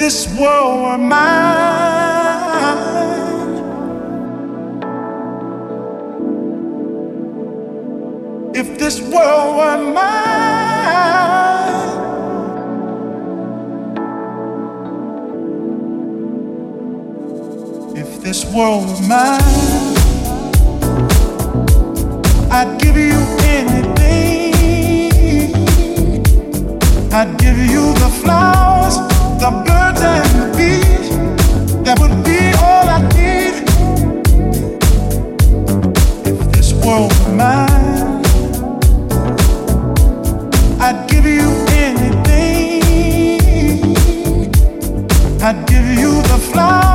this world were mine, if this world were mine, if this world were mine, I'd give you anything. I'd give you the flowers the birds and the bees. That would be all I need if this world were mine. I'd give you anything. I'd give you the flowers.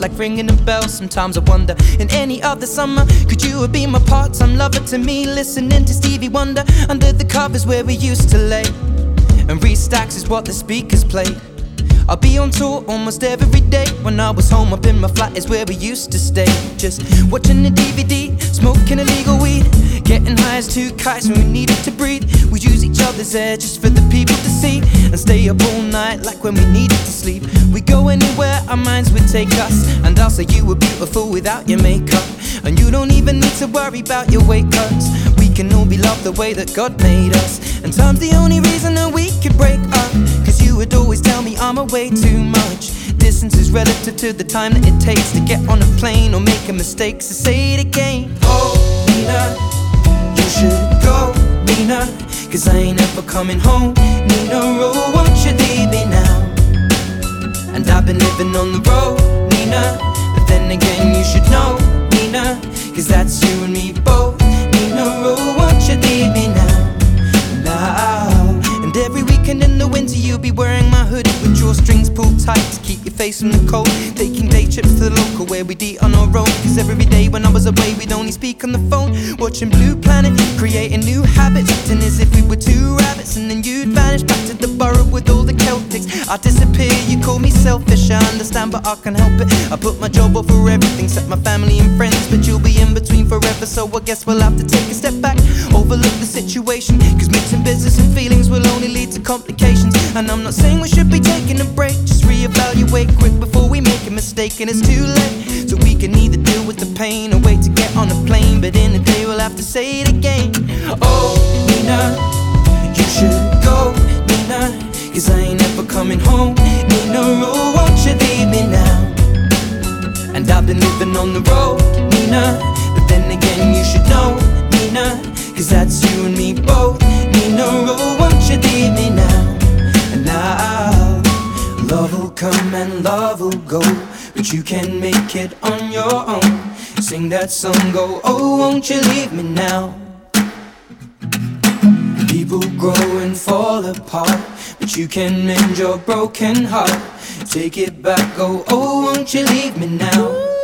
Like ringing a bell. Sometimes I wonder, in any other summer, could you have been my part time lover to me? Listening to Stevie Wonder under the covers where we used to lay. And restacks is what the speakers play. I'll be on tour almost every day. When I was home up in my flat is where we used to stay. Just watching the DVD, smoking illegal weed, getting high as two kites when we needed to breathe. We use each other's air just for the people to see, and stay up all night like when we needed to sleep. We go anywhere our minds would take us, and I'll say you were beautiful without your makeup, and you don't even need to worry about your weight cuts. We can all be loved the way that God made us, and time's the only reason that we could break up. Cause you would always tell me I'm away too much. Distance is relative to the time that it takes to get on a plane or make a mistake, so say it again. Oh, Nina, should go, Nina. Cause I ain't ever coming home. Nina, oh, won't you leave me now? And I've been living on the road, Nina. But then again, you should know, Nina. Cause that's you and me both. Nina, oh, won't you leave me now? Now. And every weekend in the winter, you'll be wearing my hoodie with drawstrings pulled tight to keep your from the cold. Taking day trips to the local where we'd eat on our own. Cause every day when I was away, we'd only speak on the phone. Watching Blue Planet, creating new habits. Acting as if we were two rabbits. And then you'd vanish back to the with all the Celtics. I disappear, you call me selfish, I understand, but I can help it. I put my job over everything, except my family and friends. But you'll be in between forever, so I guess we'll have to take a step back. Overlook the situation, cause mixing business and feelings will only lead to complications. And I'm not saying we should be taking a break, just reevaluate quick before we make a mistake. And it's too late, so we can either deal with the pain or wait to get on a plane. But in the day, we'll have to say it again. Oh, Nina, you should night Cause I ain't ever coming home Need no rule, won't you leave me now? And I've been living on the road, Nina But then again you should know, Nina Cause that's you and me both Need no rule, won't you leave me now? And now Love will come and love will go But you can make it on your own Sing that song, go, oh won't you leave me now? People grow and fall apart, but you can mend your broken heart. Take it back, go, oh, won't you leave me now?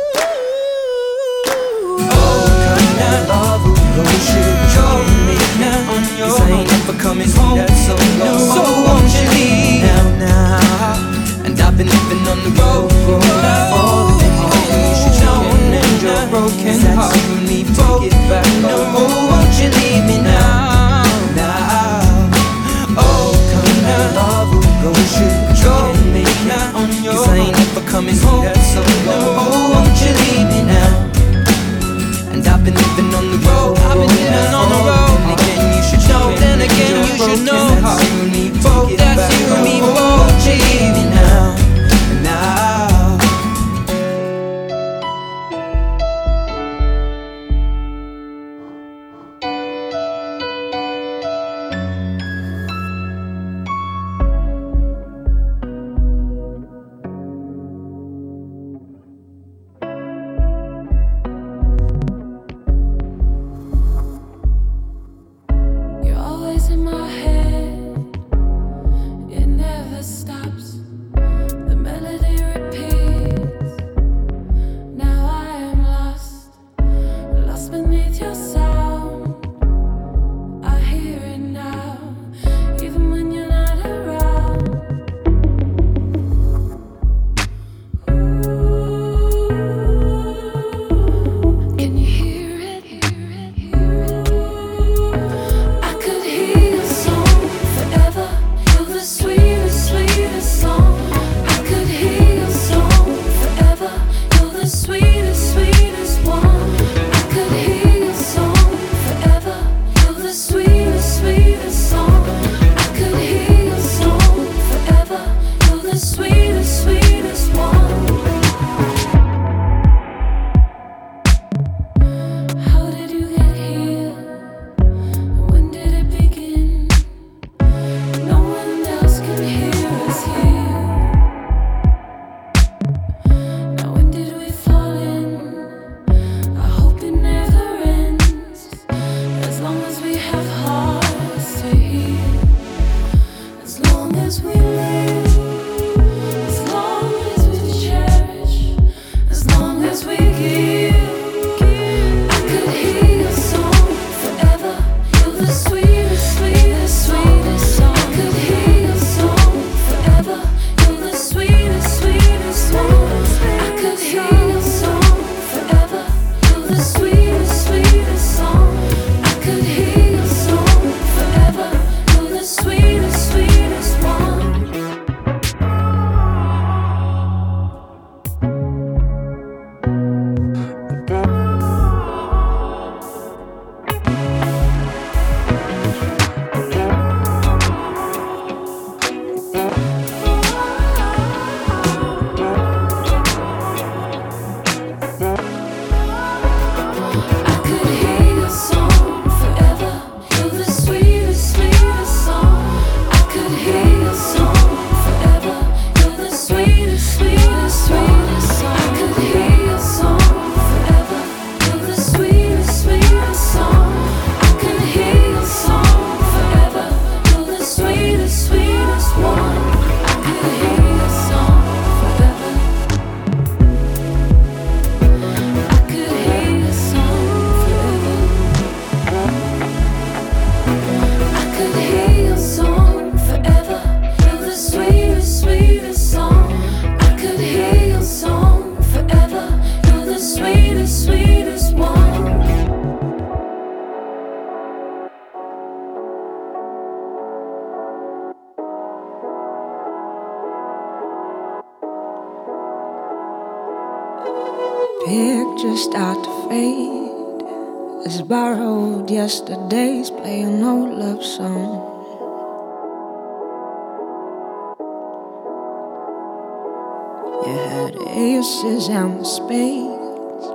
down the space,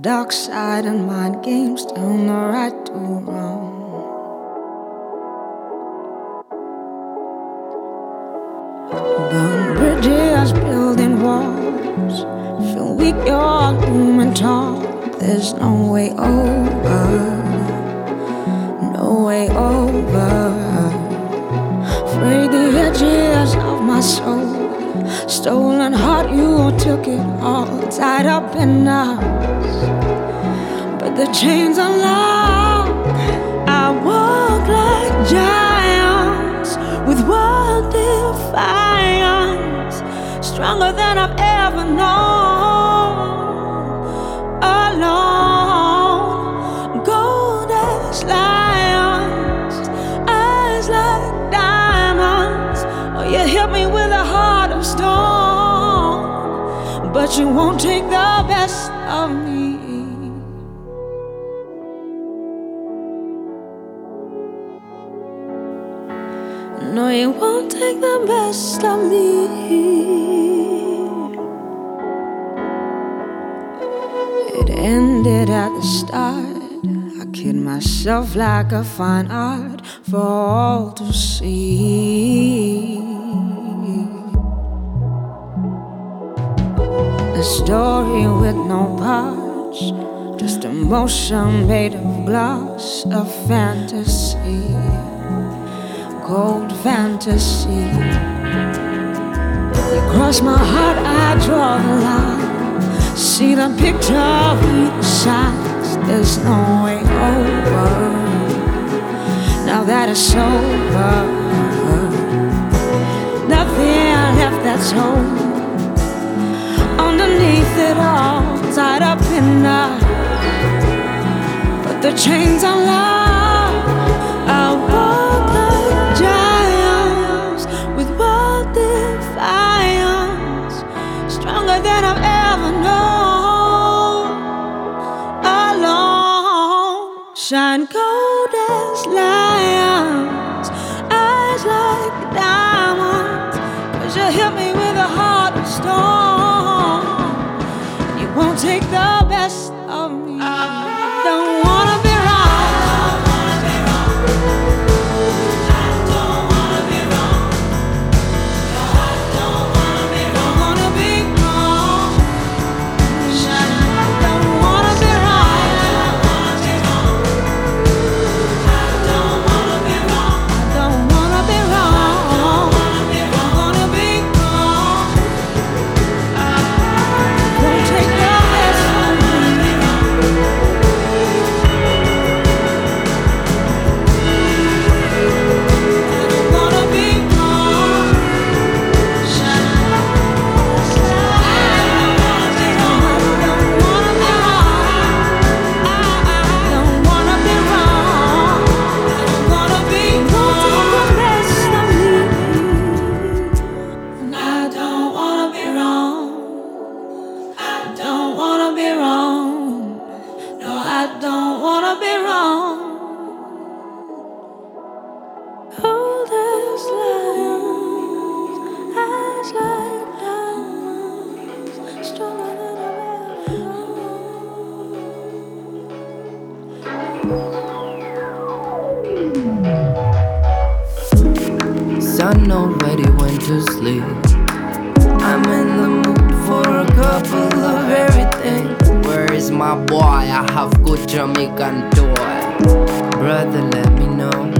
dark side and mind games, down the right to wrong. Burn bridges, building walls, feel weak, your gloom and talk. There's no way over, no way over. Frayed the edges of my soul. Stolen heart, you took it all, tied up in knots. But the chains unlock. I walk like giants with wild defiance, stronger than I've ever known. Alone, but you won't take the best of me. No, you won't take the best of me. It ended at the start. I kid myself like a fine art for all to see. Emotion made of glass, a fantasy cold fantasy. Across my heart, I draw the line. See the picture each sides. There's no way over. Now that it's over, nothing left that's whole. Underneath it all, tied up in knots. The chains are Jamaican toy. Brother, let me know.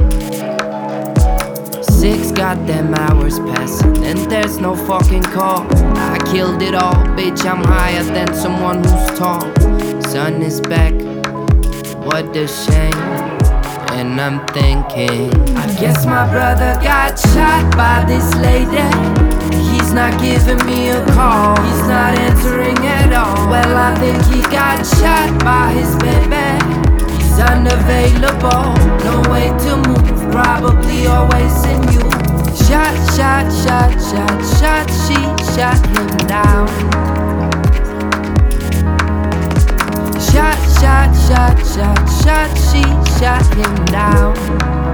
Six goddamn hours passing, and there's no fucking call. I killed it all, bitch. I'm higher than someone who's tall. Sun is back, what a shame. And I'm thinking, I guess my brother got shot by this lady. He's not giving me a call, he's not answering at all. Well, I think he got shot by his baby. He's unavailable, no way to move, probably always in you. Shot, shot, shot, shot, shot, she shot him down. Shot, shot, shot, shot, shot, she shot him down.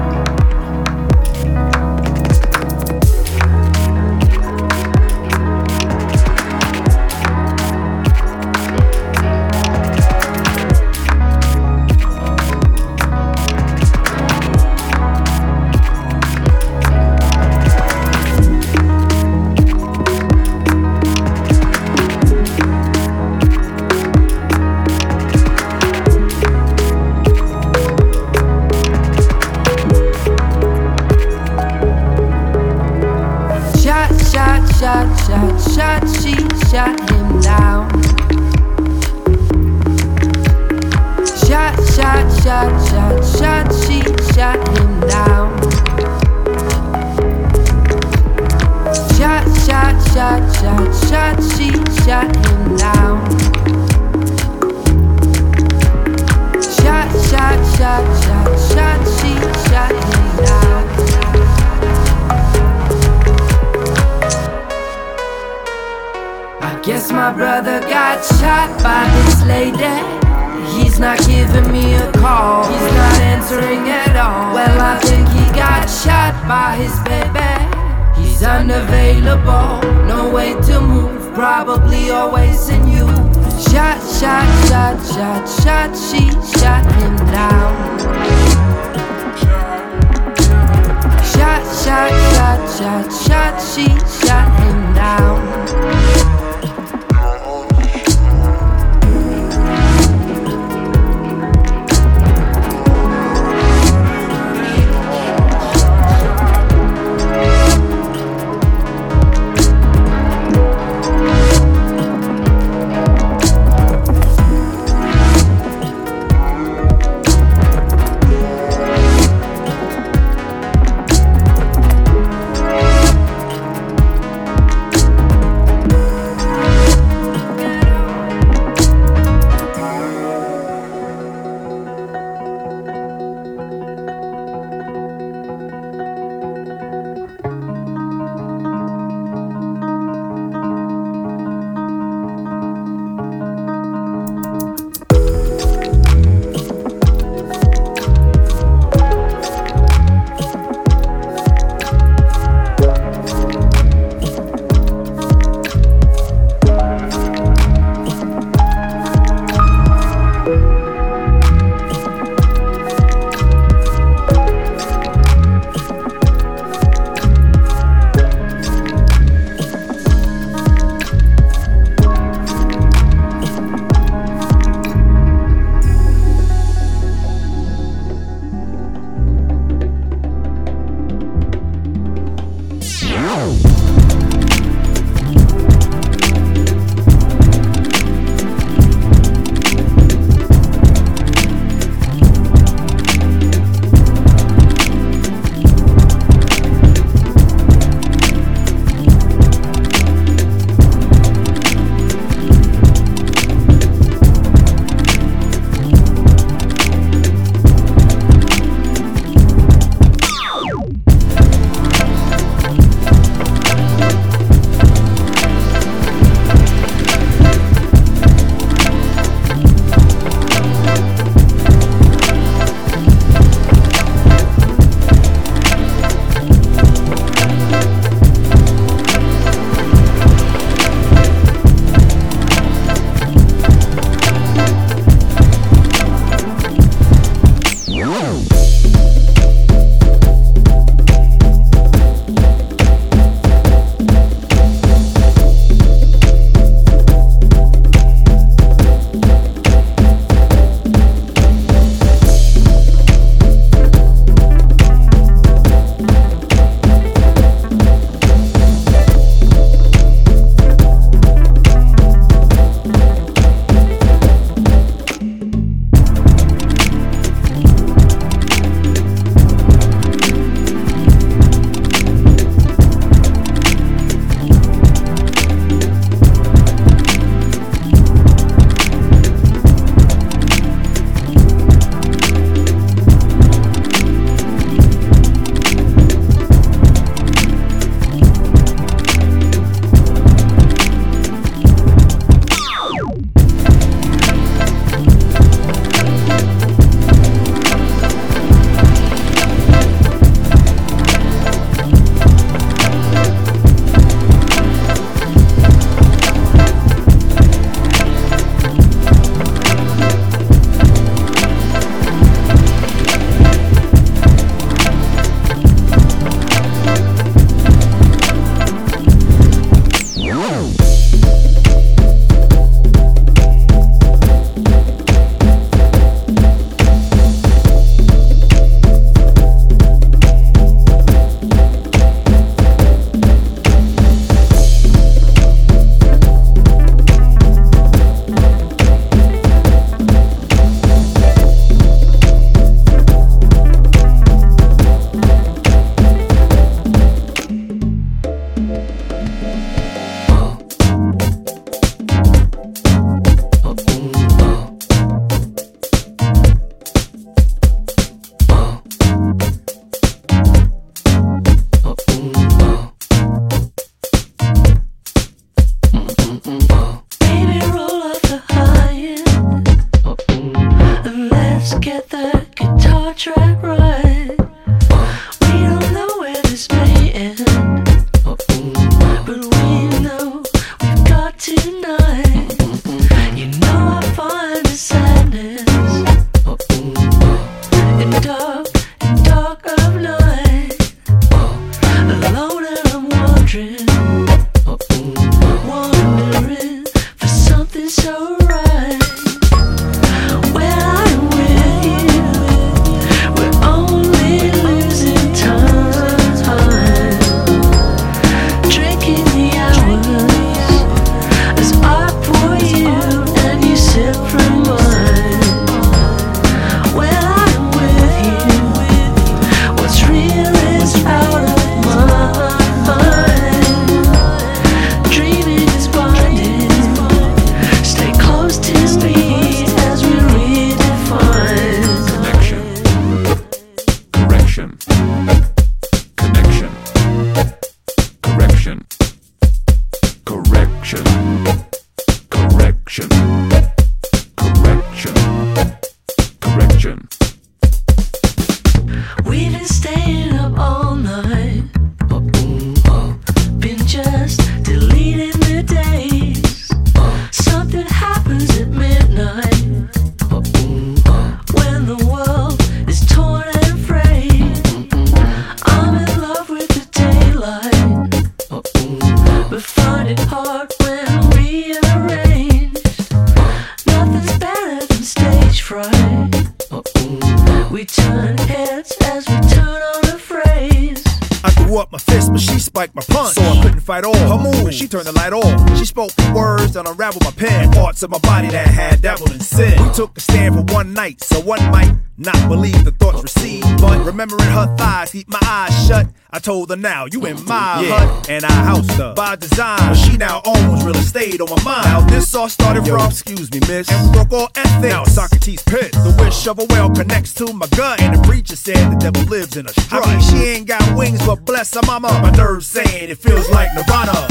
But her thighs, keep my eyes shut. I told her now, you in my yeah. hut, and I housed her by design. She now owns real estate on my mind. Now this all started Yo, from, excuse me, miss, and broke all ethics. Now Socrates pit, the wish of a well connects to my gut. And the preacher said the devil lives in a strut. I mean, she ain't got wings, but bless her mama. My nerves saying it feels like Nirvana.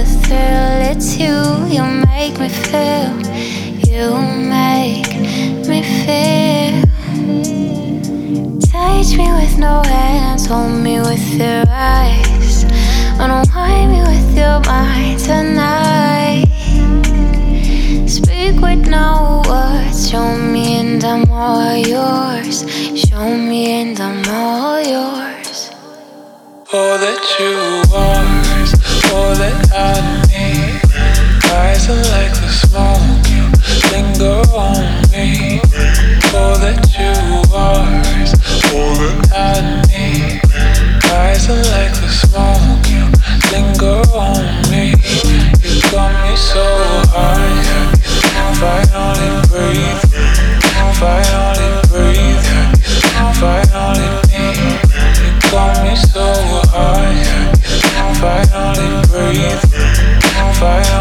the thrill. It's you, you make me feel. You make me feel. Touch me with no hands, hold me with your eyes. Unwind me with your mind tonight. got me so high. If I only breathe, if I only breathe, if I only breathe, you got me so high. If I only breathe, if I only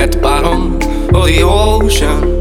at the bottom of the ocean.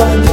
sun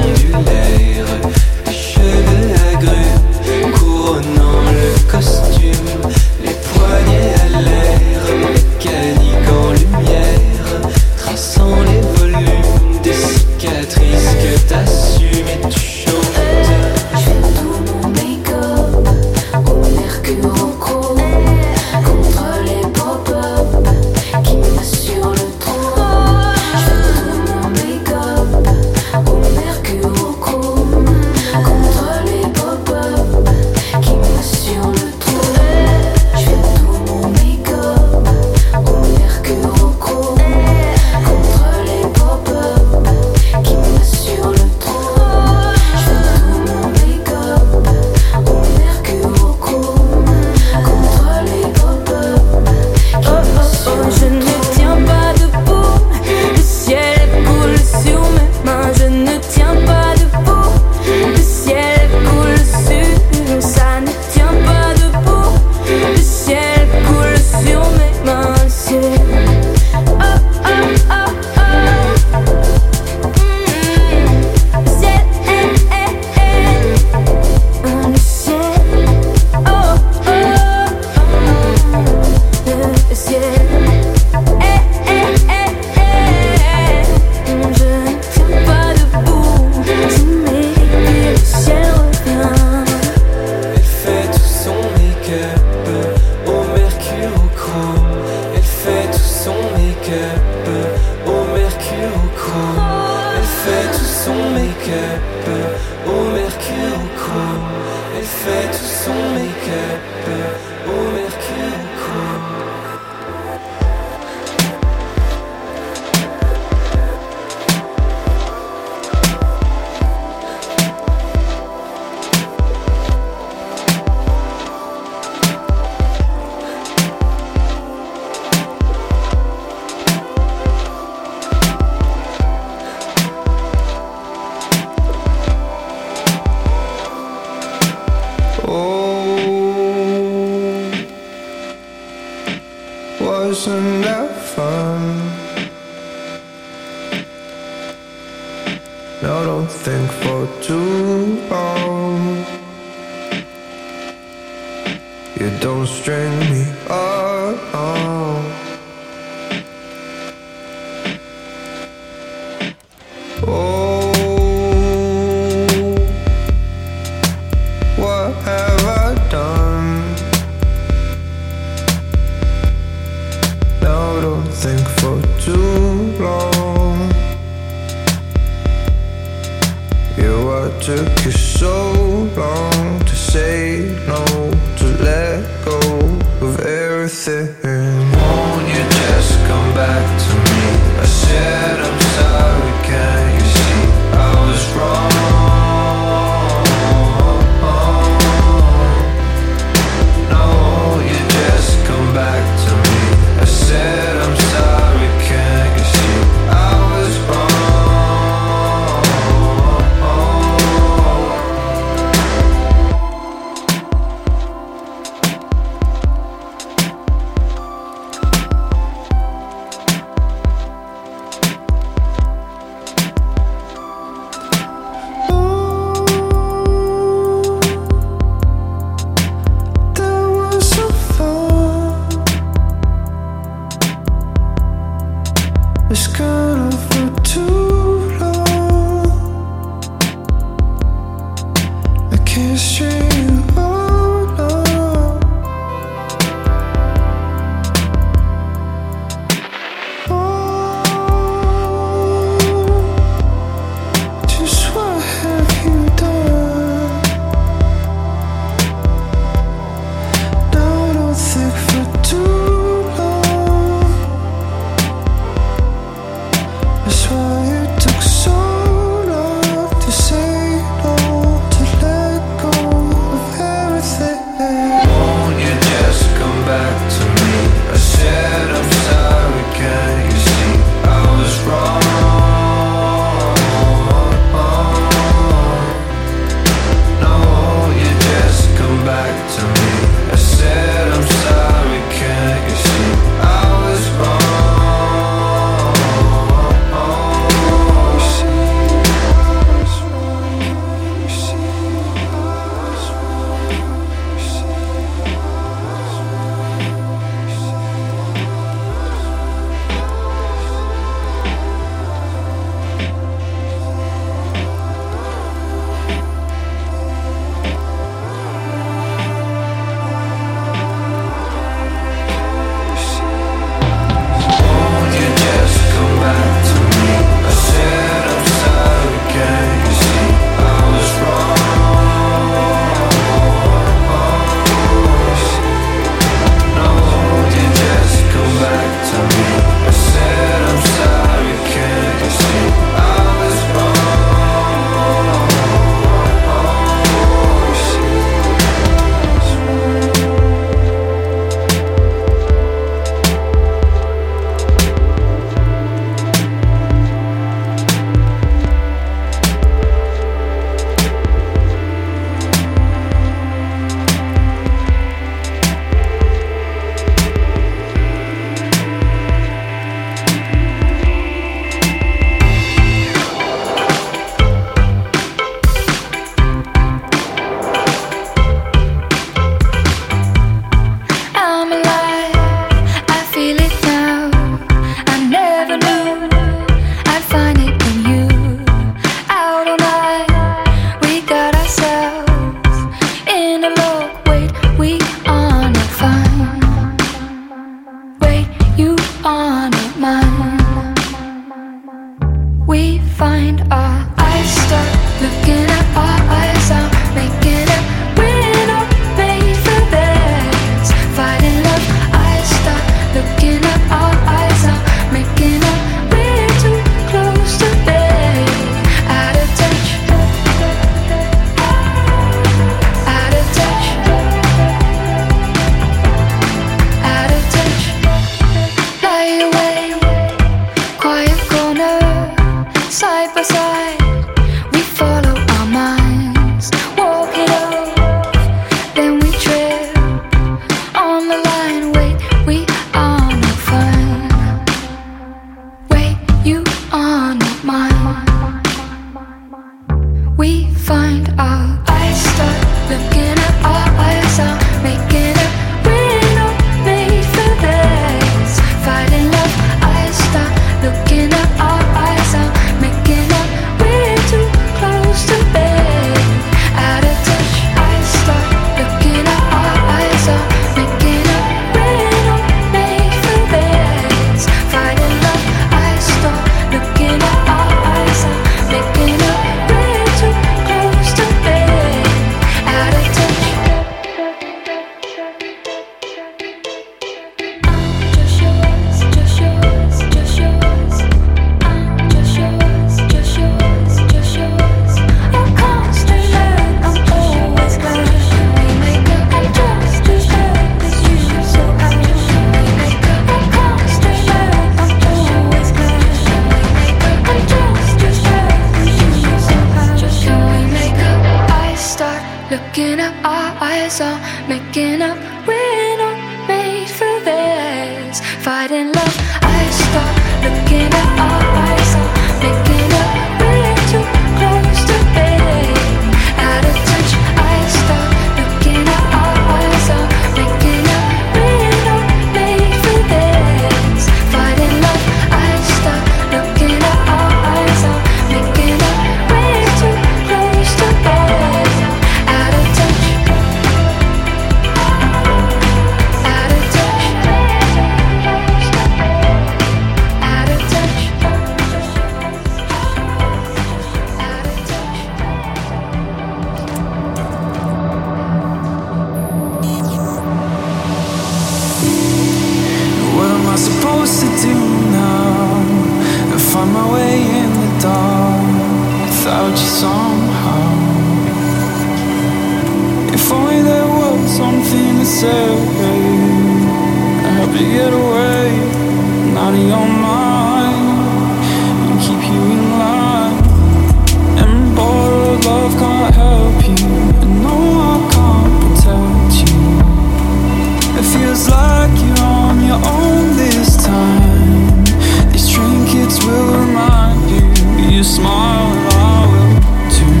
you smile, I will too.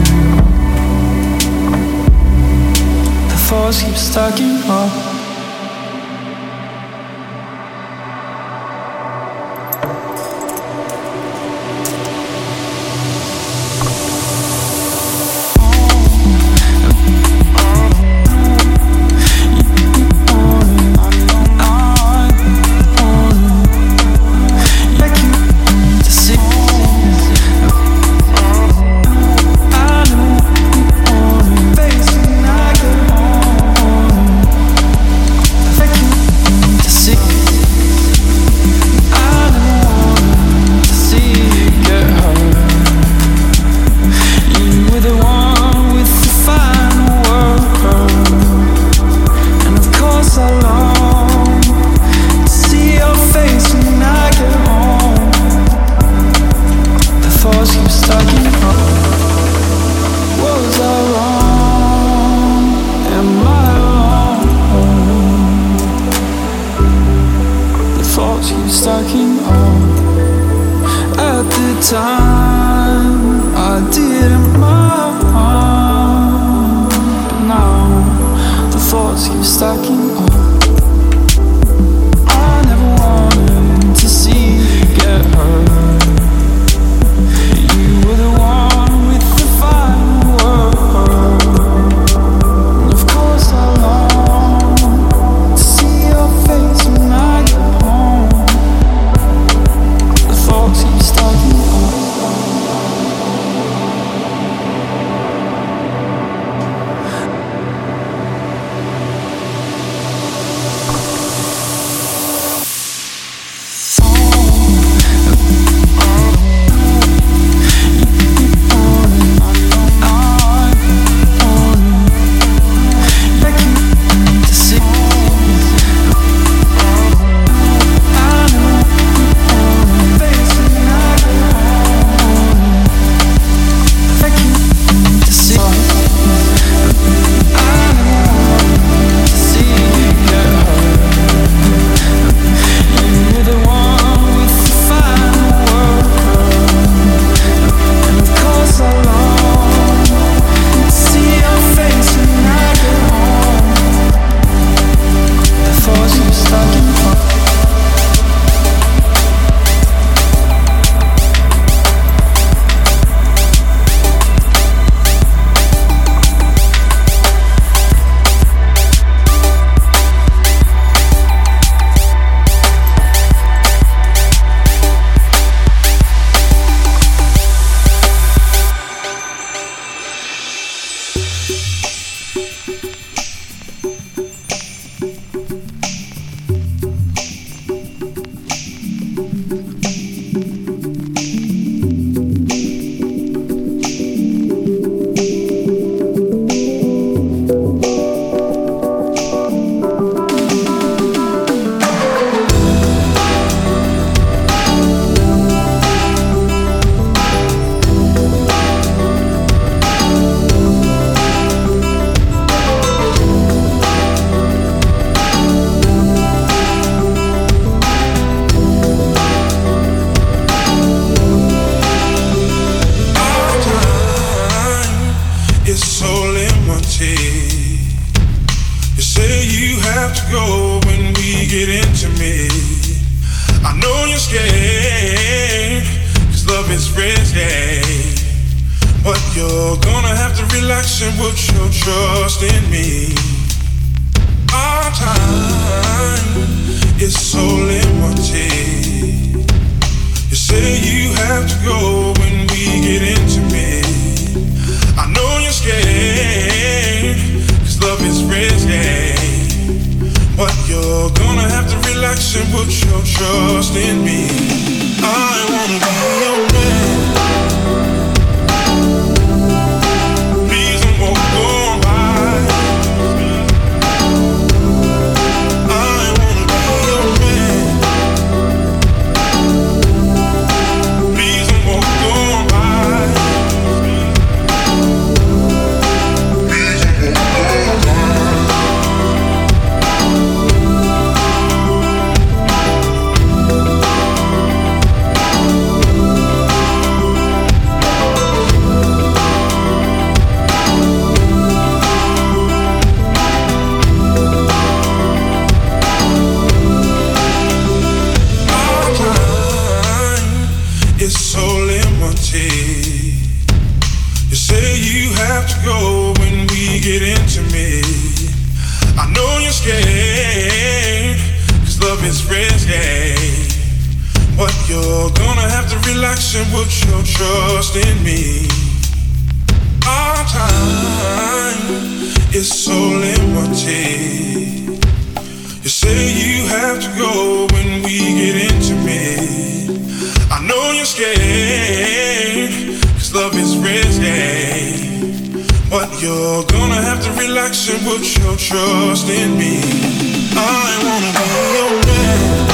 The force keeps stacking up. Your trust in me. I wanna be your man.